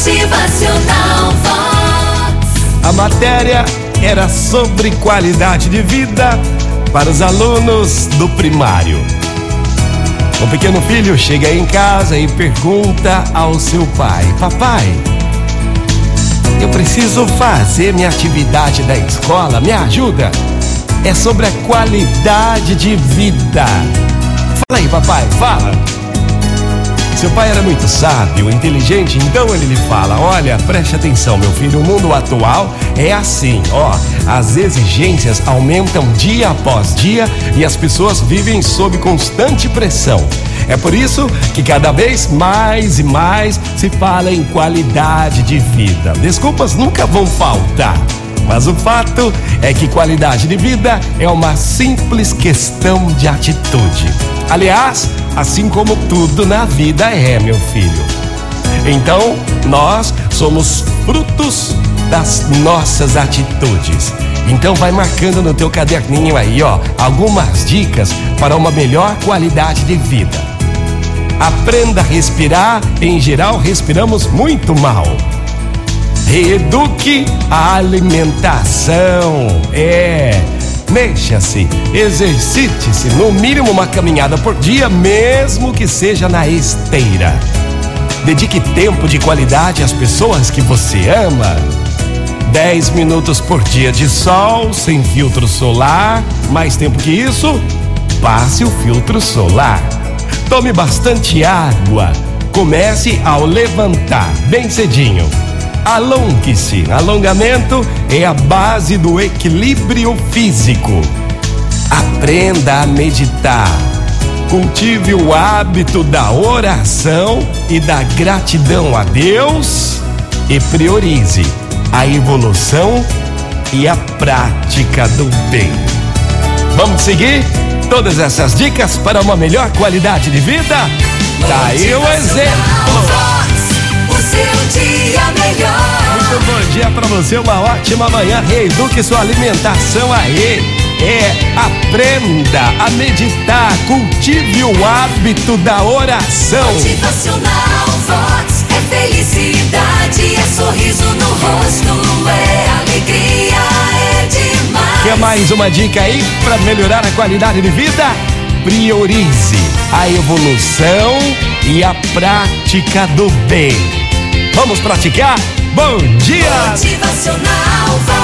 Motivacional Vox. A matéria era sobre qualidade de vida para os alunos do primário. Um pequeno filho chega em casa e pergunta ao seu pai: Papai, eu preciso fazer minha atividade da escola, me ajuda? É sobre a qualidade de vida. Fala aí, papai, fala. Seu pai era muito sábio, inteligente, então ele lhe fala: Olha, preste atenção, meu filho, o mundo atual é assim, ó. As exigências aumentam dia após dia e as pessoas vivem sob constante pressão. É por isso que cada vez mais e mais se fala em qualidade de vida. Desculpas nunca vão faltar. Mas o fato é que qualidade de vida é uma simples questão de atitude. Aliás, assim como tudo na vida é, meu filho. Então, nós somos frutos das nossas atitudes. Então vai marcando no teu caderninho aí, ó, algumas dicas para uma melhor qualidade de vida. Aprenda a respirar, em geral respiramos muito mal. Reeduque a alimentação. É. Mexa-se, exercite-se, no mínimo uma caminhada por dia, mesmo que seja na esteira. Dedique tempo de qualidade às pessoas que você ama. 10 minutos por dia de sol, sem filtro solar. Mais tempo que isso, passe o filtro solar. Tome bastante água. Comece ao levantar, bem cedinho. Alongue-se. Alongamento é a base do equilíbrio físico. Aprenda a meditar. Cultive o hábito da oração e da gratidão a Deus e priorize a evolução e a prática do bem. Vamos seguir todas essas dicas para uma melhor qualidade de vida? Daí o exemplo. Muito bom dia para você, uma ótima manhã. Reeduque sua alimentação aí. É, aprenda a meditar, cultive o hábito da oração. Motivacional Vox é felicidade, é sorriso no rosto, é alegria, é demais. Quer mais uma dica aí para melhorar a qualidade de vida? Priorize a evolução e a prática do bem. Vamos praticar? Bom dia! Motivacional Vox.